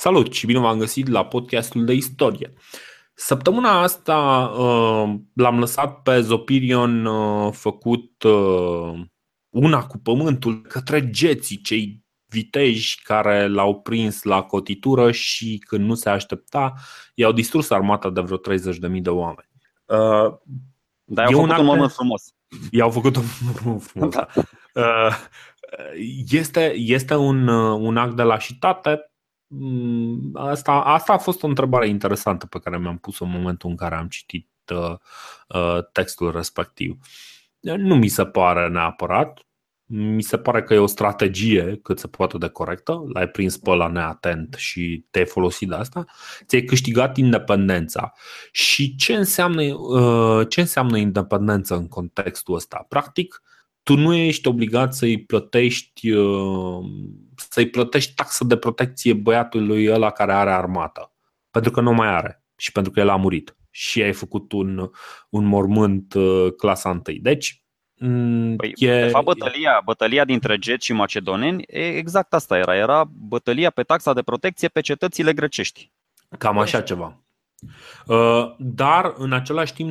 Salut și bine v-am găsit la podcastul de istorie. Săptămâna asta uh, l-am lăsat pe Zopirion uh, făcut uh, una cu pământul către geții, cei viteji care l-au prins la cotitură și când nu se aștepta, i-au distrus armata de vreo 30.000 de oameni. Dar i-au făcut un moment frumos. I-au făcut un moment frumos. Da. Este, este un, un act de lașitate Mm, asta, asta a fost o întrebare interesantă pe care mi-am pus-o în momentul în care am citit uh, uh, textul respectiv. Nu mi se pare neapărat. Mi se pare că e o strategie cât se poate de corectă. L-ai prins pe la neatent și te-ai folosit de asta. Ți-ai câștigat independența. Și ce înseamnă, uh, ce înseamnă independență în contextul ăsta? Practic, tu nu ești obligat să-i plătești uh, să-i plătești taxă de protecție băiatului ăla care are armată. Pentru că nu mai are și pentru că el a murit și ai făcut un, un mormânt uh, clasa 1. Deci, mm, Păi, e... De fapt, bătălia, bătălia dintre geci și macedoneni, exact asta era. Era bătălia pe taxa de protecție pe cetățile grecești. Cam așa ceva. Uh, dar, în același timp,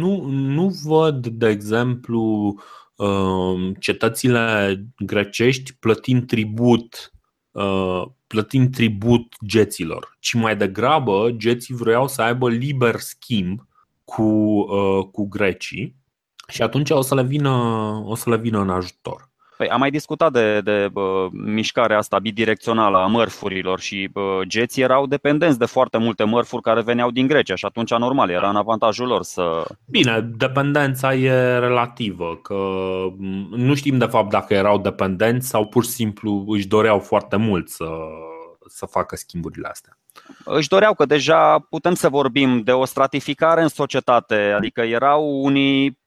nu, nu văd, de exemplu, Um, cetățile grecești plătind tribut uh, plătind tribut geților, ci mai degrabă geții vreau să aibă liber schimb cu, uh, cu grecii și atunci o să le vină, o să le vină în ajutor. Păi, am mai discutat de, de bă, mișcarea asta bidirecțională a mărfurilor și bă, geții erau dependenți de foarte multe mărfuri care veneau din Grecia și atunci normal era în avantajul lor să... Bine, dependența e relativă, că nu știm de fapt dacă erau dependenți sau pur și simplu își doreau foarte mult să, să facă schimburile astea. Își doreau că deja putem să vorbim de o stratificare în societate, adică erau unii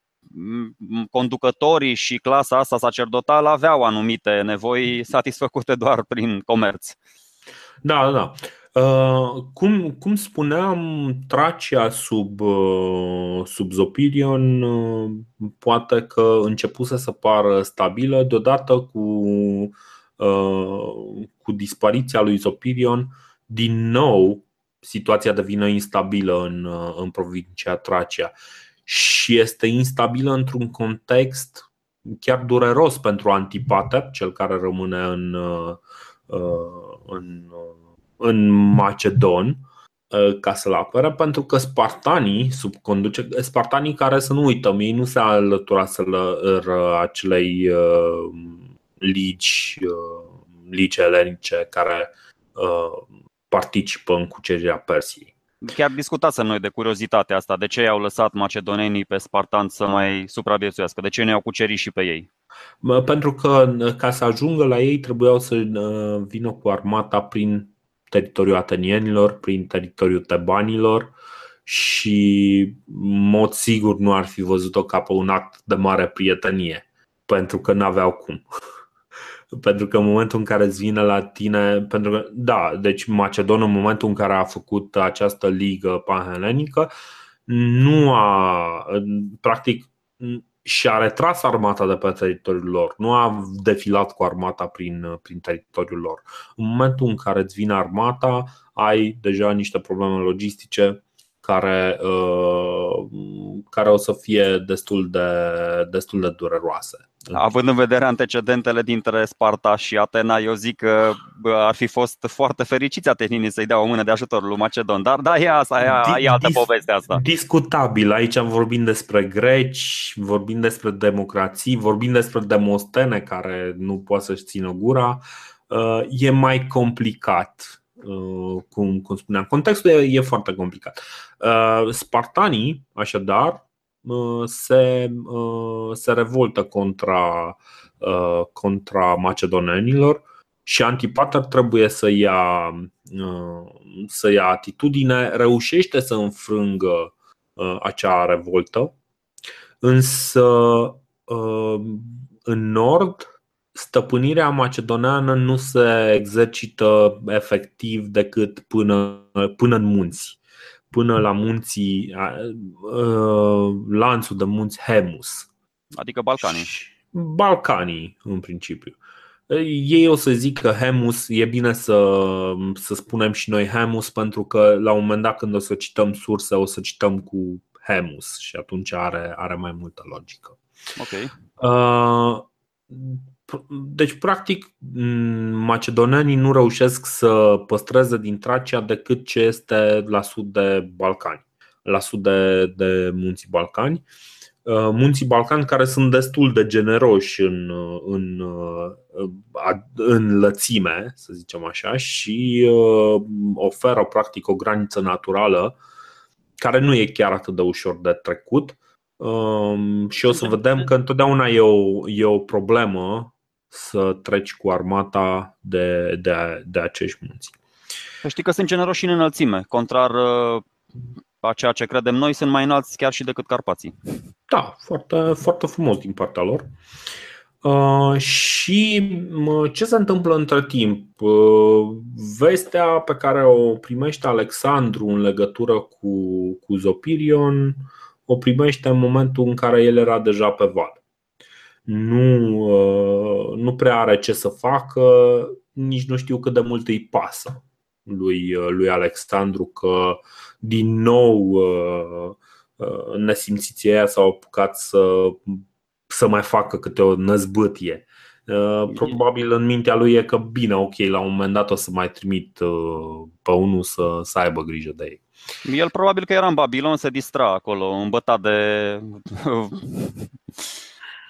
conducătorii și clasa asta sacerdotală aveau anumite nevoi satisfăcute doar prin comerț. Da, da, da. Uh, cum, cum spuneam, Tracia sub, uh, sub Zopirion uh, poate că începuse să pară stabilă, deodată cu, uh, cu dispariția lui Zopirion, din nou situația devine instabilă în, uh, în provincia Tracia și este instabilă într-un context chiar dureros pentru Antipater, cel care rămâne în, uh, în, în Macedon ca să-l apere, pentru că spartanii, sub conduce, spartanii care să nu uităm, ei nu se alăturaseră acelei uh, ligi, uh, ligi elenice care uh, participă în cucerirea Persiei. Chiar discutasem noi de curiozitatea asta, de ce i-au lăsat macedonenii pe spartan să mai supraviețuiască, de ce ne-au cucerit și pe ei? Pentru că ca să ajungă la ei trebuiau să uh, vină cu armata prin teritoriul atenienilor, prin teritoriul tebanilor și mod sigur nu ar fi văzut-o ca pe un act de mare prietenie, pentru că n-aveau cum. Pentru că în momentul în care îți vine la tine, pentru că, da, deci Macedon în momentul în care a făcut această ligă panhelenică, nu a, practic, și-a retras armata de pe teritoriul lor, nu a defilat cu armata prin, prin teritoriul lor. În momentul în care îți vine armata, ai deja niște probleme logistice care, uh, care o să fie destul de, destul de dureroase. Având în vedere antecedentele dintre Sparta și Atena, eu zic că ar fi fost foarte fericiți atenienii să-i dea o mână de ajutor lui Macedon. Dar da, e asta, e, e altă Dis, poveste asta. Discutabil. Aici vorbim despre greci, vorbim despre democrații, vorbim despre demostene care nu poate să-și țină gura. Uh, e mai complicat Uh, cum, cum spuneam. Contextul e, e foarte complicat. Uh, spartanii, așadar, uh, se, se revoltă contra, contra macedonenilor și Antipater trebuie să ia, să ia atitudine, reușește să înfrângă acea revoltă, însă în nord stăpânirea macedoneană nu se exercită efectiv decât până, până în munți, până la munții, lanțul de munți Hemus. Adică Balcanii. Balcanii, în principiu. Ei o să zic că Hemus, e bine să, să spunem și noi Hemus pentru că la un moment dat când o să cităm surse o să cităm cu Hemus și atunci are, are mai multă logică. Ok. Uh, deci, practic, macedonenii nu reușesc să păstreze din Tracia decât ce este la sud de Balcani, la sud de, de munții Balcani. Uh, munții Balcani care sunt destul de generoși în, în, în lățime, să zicem așa, și uh, oferă practic o graniță naturală care nu e chiar atât de ușor de trecut. Um, și o să vedem că întotdeauna e o, e o problemă să treci cu armata de, de, de acești munți. Știi că sunt generoși în înălțime, contrar uh, a ceea ce credem noi, sunt mai înalți chiar și decât Carpații. Da, foarte, foarte frumos din partea lor. Uh, și uh, ce se întâmplă între timp? Uh, vestea pe care o primește Alexandru în legătură cu, cu Zopirion o primește în momentul în care el era deja pe val. Nu, uh, nu prea are ce să facă, nici nu știu cât de mult îi pasă lui, uh, lui Alexandru că din nou uh, uh, nesimțiții aia s-au apucat să, să mai facă câte o năzbâtie. Probabil în mintea lui e că bine, ok, la un moment dat o să mai trimit pe unul să, să aibă grijă de ei. El probabil că era în Babilon, se distra acolo, îmbătat de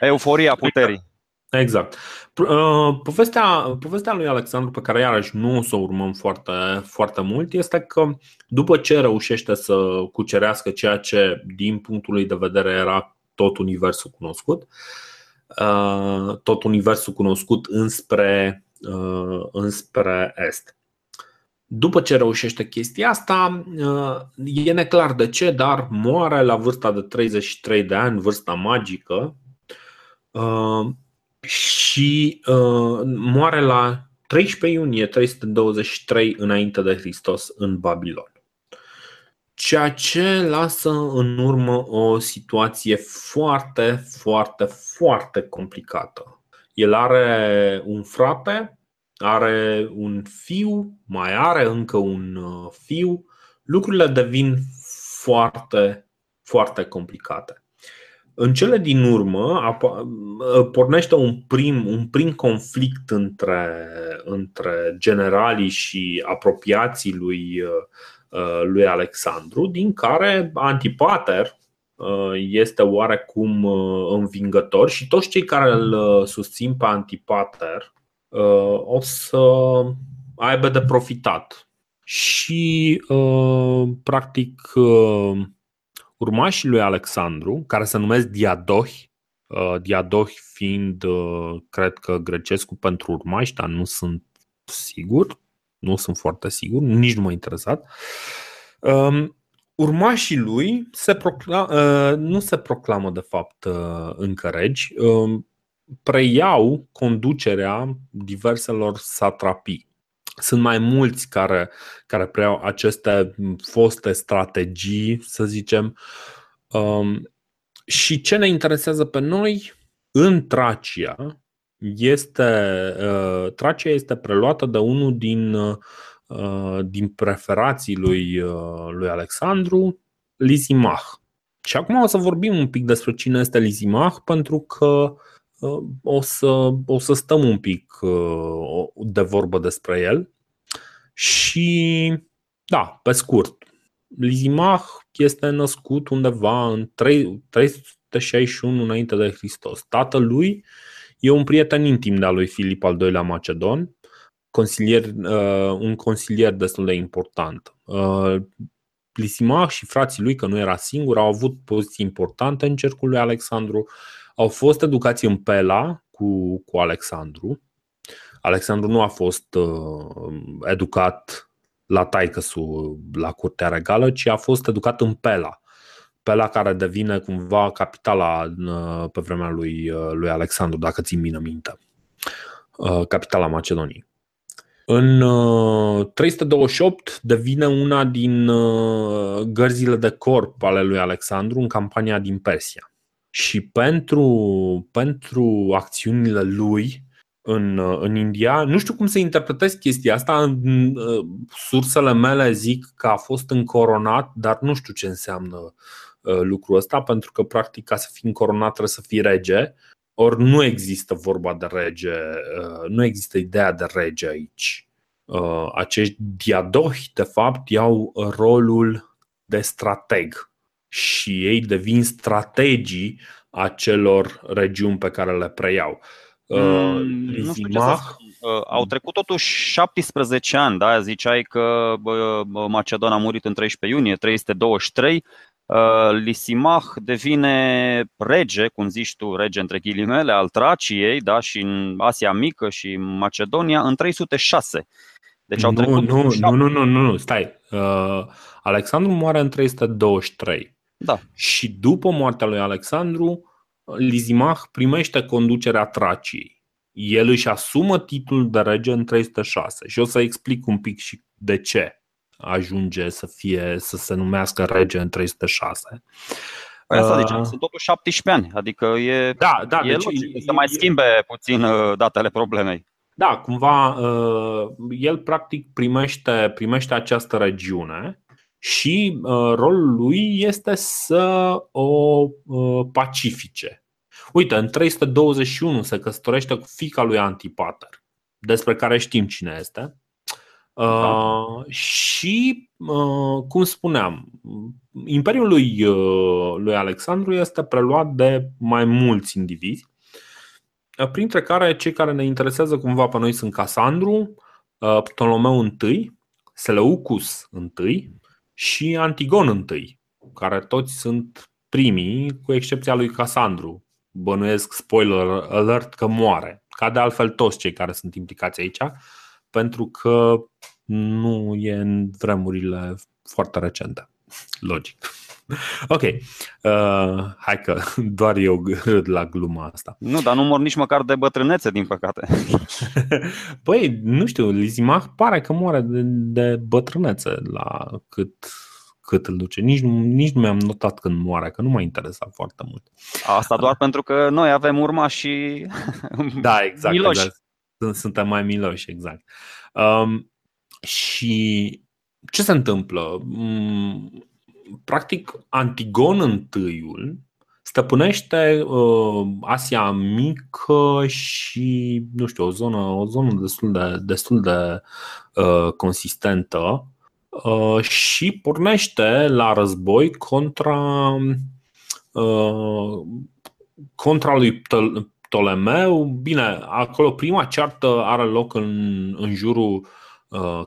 euforia puterii. Exact. Uh, povestea, povestea lui Alexandru, pe care iarăși nu o să o urmăm foarte, foarte mult, este că după ce reușește să cucerească ceea ce, din punctul lui de vedere, era tot universul cunoscut, uh, tot universul cunoscut înspre, uh, înspre est. După ce reușește chestia asta, e neclar de ce, dar moare la vârsta de 33 de ani, vârsta magică, și uh, moare la 13 iunie 323 înainte de Hristos în Babilon. Ceea ce lasă în urmă o situație foarte, foarte, foarte complicată. El are un frate, are un fiu, mai are încă un uh, fiu. Lucrurile devin foarte, foarte complicate. În cele din urmă pornește un prim, un prim conflict între, între generalii și apropiații lui, uh, lui Alexandru, din care Antipater uh, este oarecum uh, învingător și toți cei care îl susțin pe Antipater o să aibă de profitat. Și practic urmașii lui Alexandru, care se numesc Diadohi, uh, Diadohi fiind, uh, cred că grecescu pentru urmași, dar nu sunt sigur, nu sunt foarte sigur, nici nu m-a interesat. Um, urmașii lui se procla- uh, nu se proclamă de fapt încă regi, um, preiau conducerea diverselor satrapii sunt mai mulți care, care preiau aceste foste strategii, să zicem. Um, și ce ne interesează pe noi în Tracia este uh, Tracia este preluată de unul din, uh, din preferații lui, uh, lui Alexandru, Lizimah. Și acum o să vorbim un pic despre cine este Lizimah, pentru că o să, o să stăm un pic de vorbă despre el. Și, da, pe scurt, Lizimah este născut undeva în 361 înainte de Hristos. Tatăl lui e un prieten intim de-a lui Filip al II-lea Macedon, consilier, uh, un consilier destul de important. Uh, Lisimach și frații lui, că nu era singur, au avut poziții importante în cercul lui Alexandru, au fost educați în Pela cu, cu Alexandru. Alexandru nu a fost uh, educat la taicăsu la curtea regală, ci a fost educat în Pela. Pela care devine cumva capitala uh, pe vremea lui, uh, lui Alexandru, dacă țin bine minte. Uh, capitala Macedoniei. În 328 devine una din gărzile de corp ale lui Alexandru în campania din Persia. Și pentru, pentru acțiunile lui în, în India. Nu știu cum să interpretez chestia asta. Sursele mele zic că a fost încoronat, dar nu știu ce înseamnă lucrul ăsta, pentru că practic ca să fii încoronat trebuie să fii rege. Ori nu există vorba de rege, nu există ideea de rege aici. Acești diadohi, de fapt, iau rolul de strateg și ei devin strategii acelor regiuni pe care le preiau. Mm, nu știu ce să spun. Uh, au trecut totuși 17 ani, da? Ziceai că Macedon a murit în 13 iunie, 323. Uh, Lisimach devine rege, cum zici tu, rege între ghilimele, al Traciei, da? și în Asia Mică și Macedonia, în 306. Deci au nu, trecut nu, nu, nu, nu, nu, stai. Uh, Alexandru moare în 323. Da. Și după moartea lui Alexandru, Lizimah primește conducerea Traciei. El își asumă titlul de rege în 306 și o să explic un pic și de ce ajunge să fie să se numească rege în 306. Păi asta uh, sunt totuși 17 ani, adică e, da, da, e deci, logic, e, să mai schimbe puțin uh, datele problemei. Da, cumva uh, el practic primește, primește această regiune și uh, rolul lui este să o uh, pacifice. Uite, în 321 se căsătorește cu fica lui Antipater, despre care știm cine este. Uh, da. Și, uh, cum spuneam, Imperiul lui, uh, lui Alexandru este preluat de mai mulți indivizi, uh, printre care cei care ne interesează cumva pe noi sunt Casandru, uh, Ptolomeu I, Seleucus I, și Antigon I, care toți sunt primii, cu excepția lui Casandru. Bănuiesc, spoiler alert, că moare. Ca de altfel toți cei care sunt implicați aici, pentru că nu e în vremurile foarte recente. Logic. Ok. Uh, hai că doar eu râd la gluma asta. Nu, dar nu mor nici măcar de bătrânețe, din păcate. păi, nu știu, Lizimach pare că moare de, de bătrânețe la cât cât îl duce. Nici, nici nu mi-am notat când moare, că nu m-a interesat foarte mult. Asta doar pentru că noi avem urma și da, exact, miloși. Exact. Suntem mai miloși, exact. Um, și ce se întâmplă? Um, practic, Antigon întâiul stăpânește uh, Asia Mică și, nu știu, o zonă, o zonă destul de, destul de uh, consistentă uh, și pornește la război contra, uh, contra lui Ptolemeu. Bine, acolo prima ceartă are loc în, în jurul uh,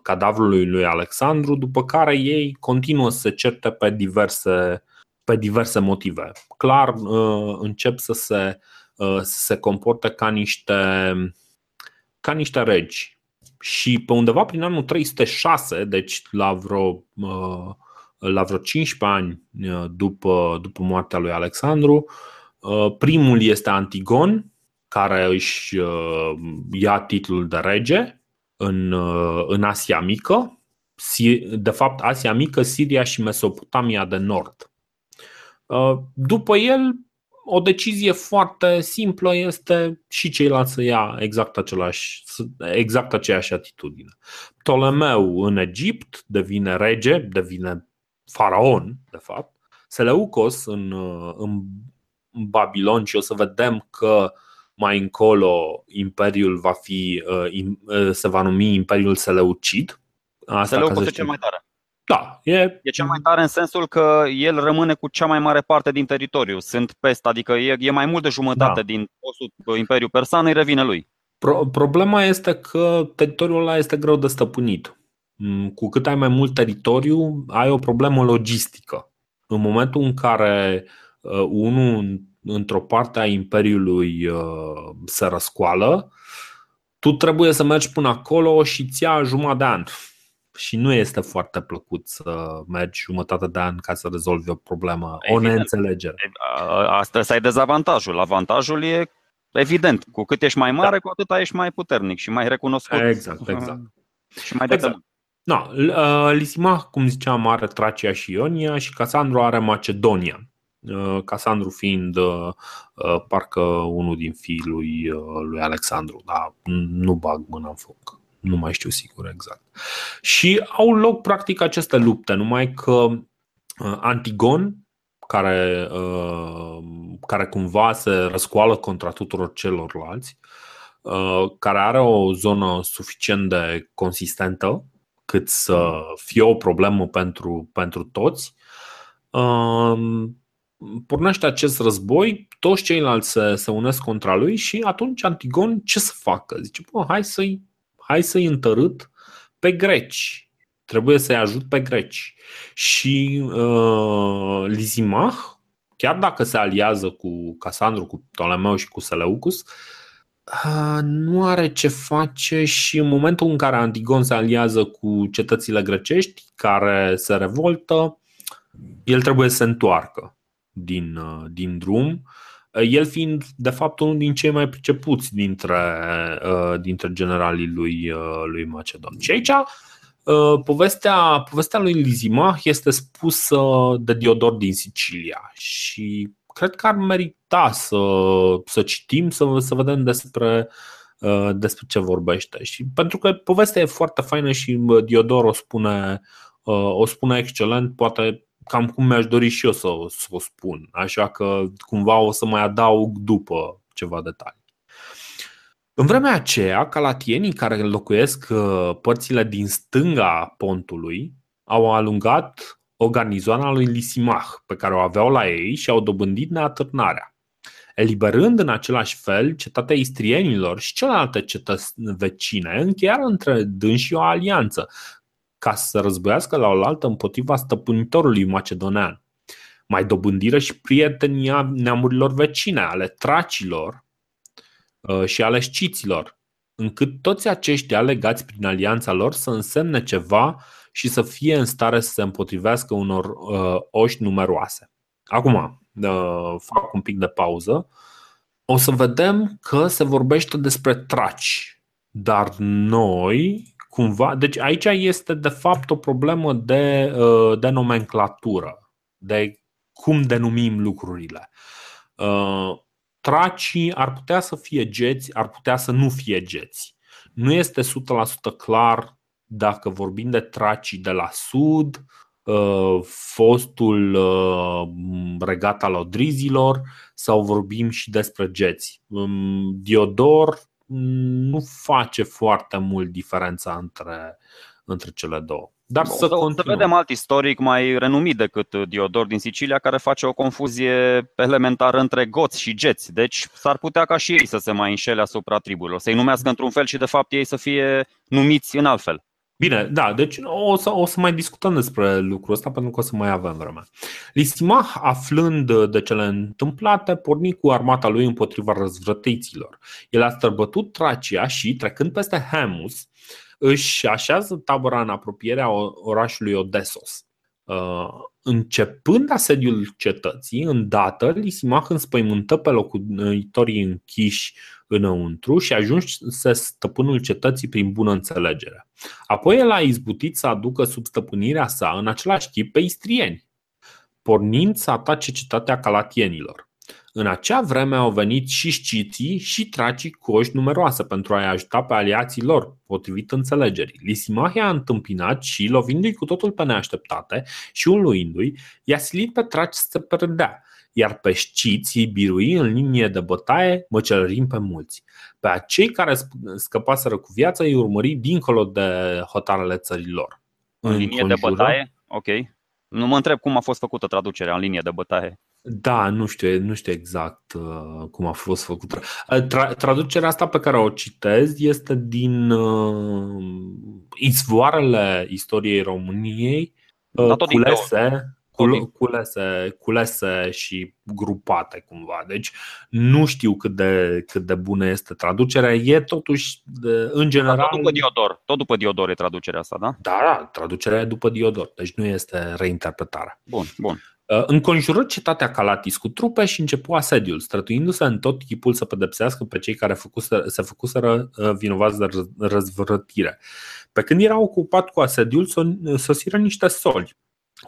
cadavrului lui Alexandru, după care ei continuă să se certe pe diverse pe diverse motive. Clar, uh, încep să se, uh, să se comporte ca niște, ca niște regi. Și pe undeva prin anul 306, deci la vreo, uh, la vreo 15 ani după, după moartea lui Alexandru, primul este Antigon, care își ia titlul de rege în, în Asia Mică, de fapt Asia Mică, Siria și Mesopotamia de Nord. Uh, după el, o decizie foarte simplă este și ceilalți să ia exact, același, exact aceeași atitudine. Ptolemeu în Egipt devine rege, devine faraon, de fapt. Seleucos în, uh, în Babilon și o să vedem că mai încolo imperiul va fi, uh, se va numi Imperiul Seleucid. Asta Seleucos e cel mai tare. Da, e... e cel mai tare în sensul că el rămâne cu cea mai mare parte din teritoriu. Sunt peste, adică e, e mai mult de jumătate da. din postul Imperiul Persan, îi revine lui. Pro- problema este că teritoriul ăla este greu de stăpânit. Mm, cu cât ai mai mult teritoriu, ai o problemă logistică. În momentul în care uh, unul într-o parte a Imperiului uh, se răscoală, tu trebuie să mergi până acolo și ți ia jumătate de an și nu este foarte plăcut să mergi jumătate de an ca să rezolvi o problemă, evident. o neînțelegere. Asta ai dezavantajul. Avantajul e evident. Cu cât ești mai mare, da. cu atât ești mai puternic și mai recunoscut. Exact, exact. și mai exact. No, uh, Lisima, cum ziceam, are Tracia și Ionia și Casandru are Macedonia. Casandru fiind parcă unul din fiii lui, lui Alexandru, dar nu bag mâna în foc nu mai știu sigur exact. Și au loc practic aceste lupte, numai că Antigon, care, care cumva se răscoală contra tuturor celorlalți, care are o zonă suficient de consistentă cât să fie o problemă pentru, pentru toți, pornește acest război, toți ceilalți se, se unesc contra lui și atunci Antigon ce să facă? Zice, bă, hai să-i, hai să-i întărât pe greci. Trebuie să-i ajut pe greci. Și uh, Lizimah, chiar dacă se aliază cu Casandru, cu Ptolemeu și cu Seleucus, uh, nu are ce face și în momentul în care Antigon se aliază cu cetățile grecești care se revoltă, el trebuie să se întoarcă din, uh, din drum, uh, el fiind de fapt unul din cei mai pricepuți dintre, uh, dintre generalii lui, lui Macedon. Și aici povestea, povestea lui Lizimah este spusă de Diodor din Sicilia și cred că ar merita să, să citim, să, să vedem despre, despre ce vorbește. Și pentru că povestea e foarte faină și Diodor o spune, o spune excelent, poate cam cum mi-aș dori și eu să, să o spun. Așa că cumva o să mai adaug după ceva detalii. În vremea aceea, calatienii care locuiesc uh, părțile din stânga pontului au alungat o garnizoană a lui Lisimach, pe care o aveau la ei și au dobândit neatârnarea. Eliberând în același fel cetatea istrienilor și celelalte cetăți vecine, încheiară între dânsi o alianță, ca să războiască la oaltă împotriva stăpânitorului macedonian. Mai dobândiră și prietenia neamurilor vecine, ale tracilor uh, și ale sciților, încât toți aceștia legați prin alianța lor să însemne ceva și să fie în stare să se împotrivească unor uh, oși numeroase. Acum, uh, fac un pic de pauză. O să vedem că se vorbește despre traci, dar noi cumva. Deci aici este de fapt o problemă de, uh, de nomenclatură, de cum denumim lucrurile. Uh, tracii ar putea să fie geți, ar putea să nu fie geți. Nu este 100% clar dacă vorbim de tracii de la sud, uh, fostul regat al odrizilor sau vorbim și despre geți. Um, Diodor nu face foarte mult diferența între, între cele două. Dar să, să, să vedem alt istoric mai renumit decât Diodor din Sicilia care face o confuzie elementară între goți și geți. Deci s-ar putea ca și ei să se mai înșele asupra triburilor, să-i numească într-un fel și de fapt ei să fie numiți în alt fel. Bine, da, deci o să, o să mai discutăm despre lucrul ăsta pentru că o să mai avem vreme. Listimah, aflând de cele întâmplate, porni cu armata lui împotriva răzvrătiților. El a străbătut Tracia și, trecând peste Hamus, își așează tabăra în apropierea orașului Odessos. Uh, începând asediul cetății, îndată, Lisimach înspăimântă pe locuitorii închiși înăuntru și ajunse stăpânul cetății prin bună înțelegere. Apoi el a izbutit să aducă sub stăpânirea sa în același chip pe istrieni, pornind să atace cetatea calatienilor. În acea vreme au venit și sciții și tracii cu oși numeroase pentru a-i ajuta pe aliații lor, potrivit înțelegerii. Lisimahia a întâmpinat și, lovindu-i cu totul pe neașteptate și uluindu-i, i-a silit pe traci să se perdea, iar pe sciți îi birui în linie de bătaie, măcelărim pe mulți. Pe acei care scăpaseră cu viața îi urmări dincolo de hotarele țărilor. În, în linie conjură... de bătaie? Ok. Nu mă întreb cum a fost făcută traducerea în linie de bătaie. Da, nu știu, nu știu exact uh, cum a fost făcută. Uh, tra- traducerea asta pe care o citez este din uh, izvoarele istoriei României, uh, culese, cul- culese, culese și grupate cumva. Deci nu știu cât de, cât de bună este traducerea. E totuși, de, în general. Dar tot după Diodor. Tot după Diodor e traducerea asta, da? Da, da, traducerea e după Diodor. Deci nu este reinterpretarea. Bun, bun. Uh, înconjură cetatea Calatis cu trupe și începu asediul, strătuindu-se în tot chipul să pedepsească pe cei care făcuseră, se făcuseră uh, vinovați de răzvrătire. Pe când era ocupat cu asediul, sosiră niște soli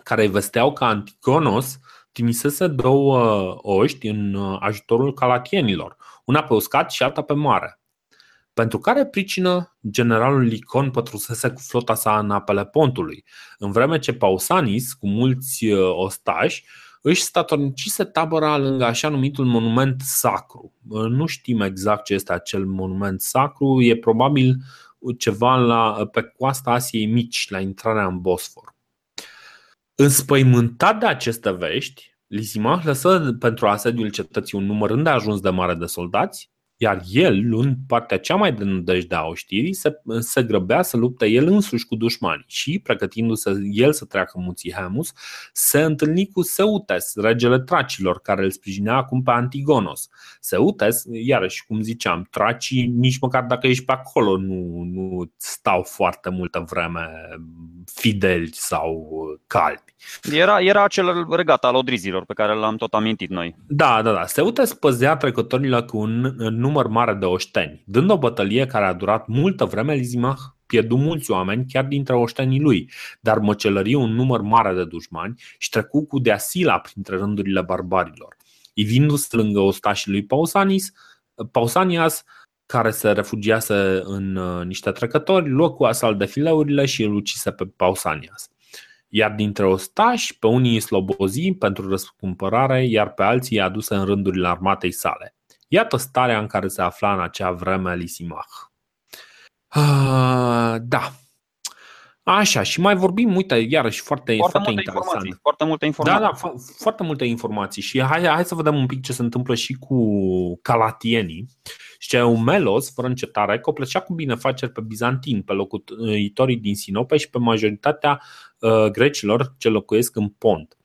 care îi vesteau că Antigonos trimisese două oști în ajutorul calatienilor, una pe uscat și alta pe mare. Pentru care pricină generalul Licon pătrusese cu flota sa în apele pontului, în vreme ce Pausanis, cu mulți ostași, își statornicise tabăra lângă așa numitul monument sacru. Nu știm exact ce este acel monument sacru, e probabil ceva la, pe coasta Asiei Mici, la intrarea în Bosfor. Înspăimântat de aceste vești, Lisimach lăsă pentru asediul cetății un număr îndeajuns de mare de soldați iar el, luând partea cea mai de nădejde a oștirii, se, se grăbea să lupte el însuși cu dușmanii și, pregătindu-se el să treacă munții Hemus, se întâlni cu Seutes, regele tracilor, care îl sprijinea acum pe Antigonos. Seutes, iarăși, cum ziceam, tracii, nici măcar dacă ești pe acolo, nu, nu stau foarte multă vreme fideli sau calbi. Era, era acel regat al odrizilor pe care l-am tot amintit noi. Da, da, da. Seutes păzea trecătorile cu un număr mare de oșteni. Dând o bătălie care a durat multă vreme, Lizimach pierdu mulți oameni chiar dintre oștenii lui, dar măcelărie un număr mare de dușmani și trecu cu deasila printre rândurile barbarilor. Ivindu-se lângă ostașii lui Pausanis, Pausanias, care se refugiase în uh, niște trecători, luă cu asalt de fileurile și îl ucise pe Pausanias. Iar dintre ostași, pe unii îi slobozi pentru răscumpărare, iar pe alții i-a aduse în rândurile armatei sale. Iată starea în care se afla în acea vreme Lisimach. Uh, da. Așa, și mai vorbim, uite, iarăși foarte, foarte, foarte multe interesant. Informații, foarte multe informații. Da, da, fo- foarte multe informații. Și hai, hai să vedem un pic ce se întâmplă și cu calatienii. Și Eumelos, fără încetare, copleșea cu binefaceri pe bizantini, pe locuitorii din Sinope și pe majoritatea uh, grecilor ce locuiesc în Pont.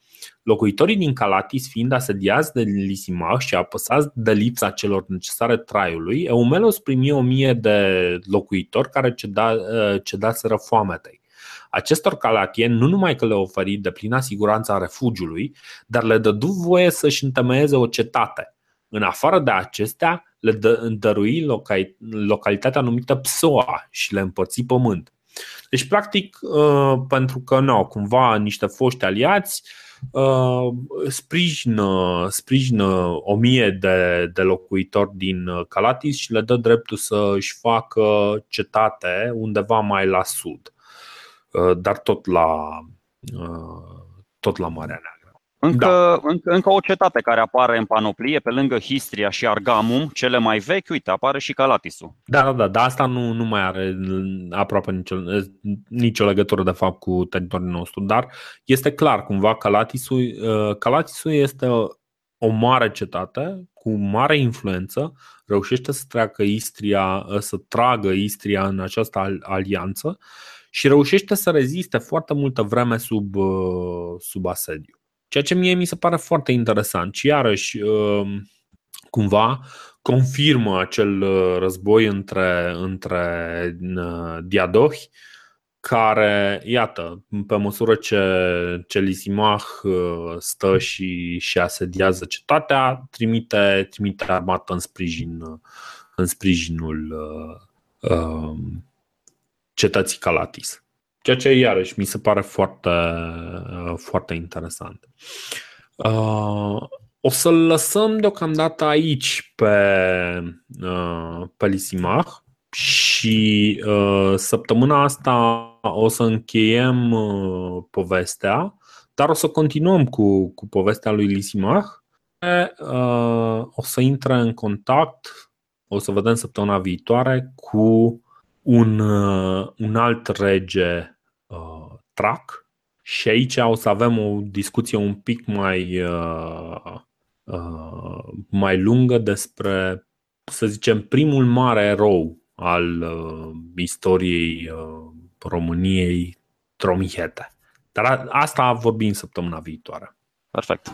Locuitorii din Calatis, fiind asediați de Lisimach și apăsați de lipsa celor necesare traiului, Eumelos primi o mie de locuitori care ceda, cedaseră foametei. Acestor calatieni nu numai că le oferi de plină siguranță a refugiului, dar le dădu voie să-și întemeieze o cetate. În afară de acestea, le dă, dărui localitatea numită Psoa și le împărți pământ. Deci, practic, uh, pentru că nu, cumva niște foști aliați uh, sprijină, sprijină o mie de, de locuitori din Calatis și le dă dreptul să își facă cetate undeva mai la sud, uh, dar tot la, tot la Marea Neagră. Încă, da. încă, încă o cetate care apare în panoplie, pe lângă Histria și Argamum, cele mai vechi, uite, apare și Calatisul. Da, da, da, dar asta nu, nu mai are aproape nicio, nicio legătură de fapt cu teritoriul nostru, dar este clar cumva Calatisul, uh, Calatisul este o mare cetate cu mare influență, reușește să treacă Istria, uh, să tragă Istria în această alianță și reușește să reziste foarte multă vreme sub, uh, sub asediu. Ceea ce mie mi se pare foarte interesant și iarăși um, cumva confirmă acel uh, război între, între uh, diadohi care, iată, pe măsură ce, ce Lisimach uh, stă și, și asediază cetatea, trimite, trimite armată în, sprijin, în sprijinul uh, cetății Calatis. Ceea ce iarăși mi se pare foarte, foarte interesant. Uh, o să-l lăsăm deocamdată aici pe, uh, pe Lisimach și uh, săptămâna asta o să încheiem povestea, dar o să continuăm cu, cu povestea lui Lisimach. O să intre în contact, o să vedem săptămâna viitoare, cu un, un alt rege uh, track și aici o să avem o discuție un pic mai, uh, uh, mai lungă despre, să zicem, primul mare erou al uh, istoriei uh, României, Tromihete. Dar asta vorbim săptămâna viitoare. Perfect.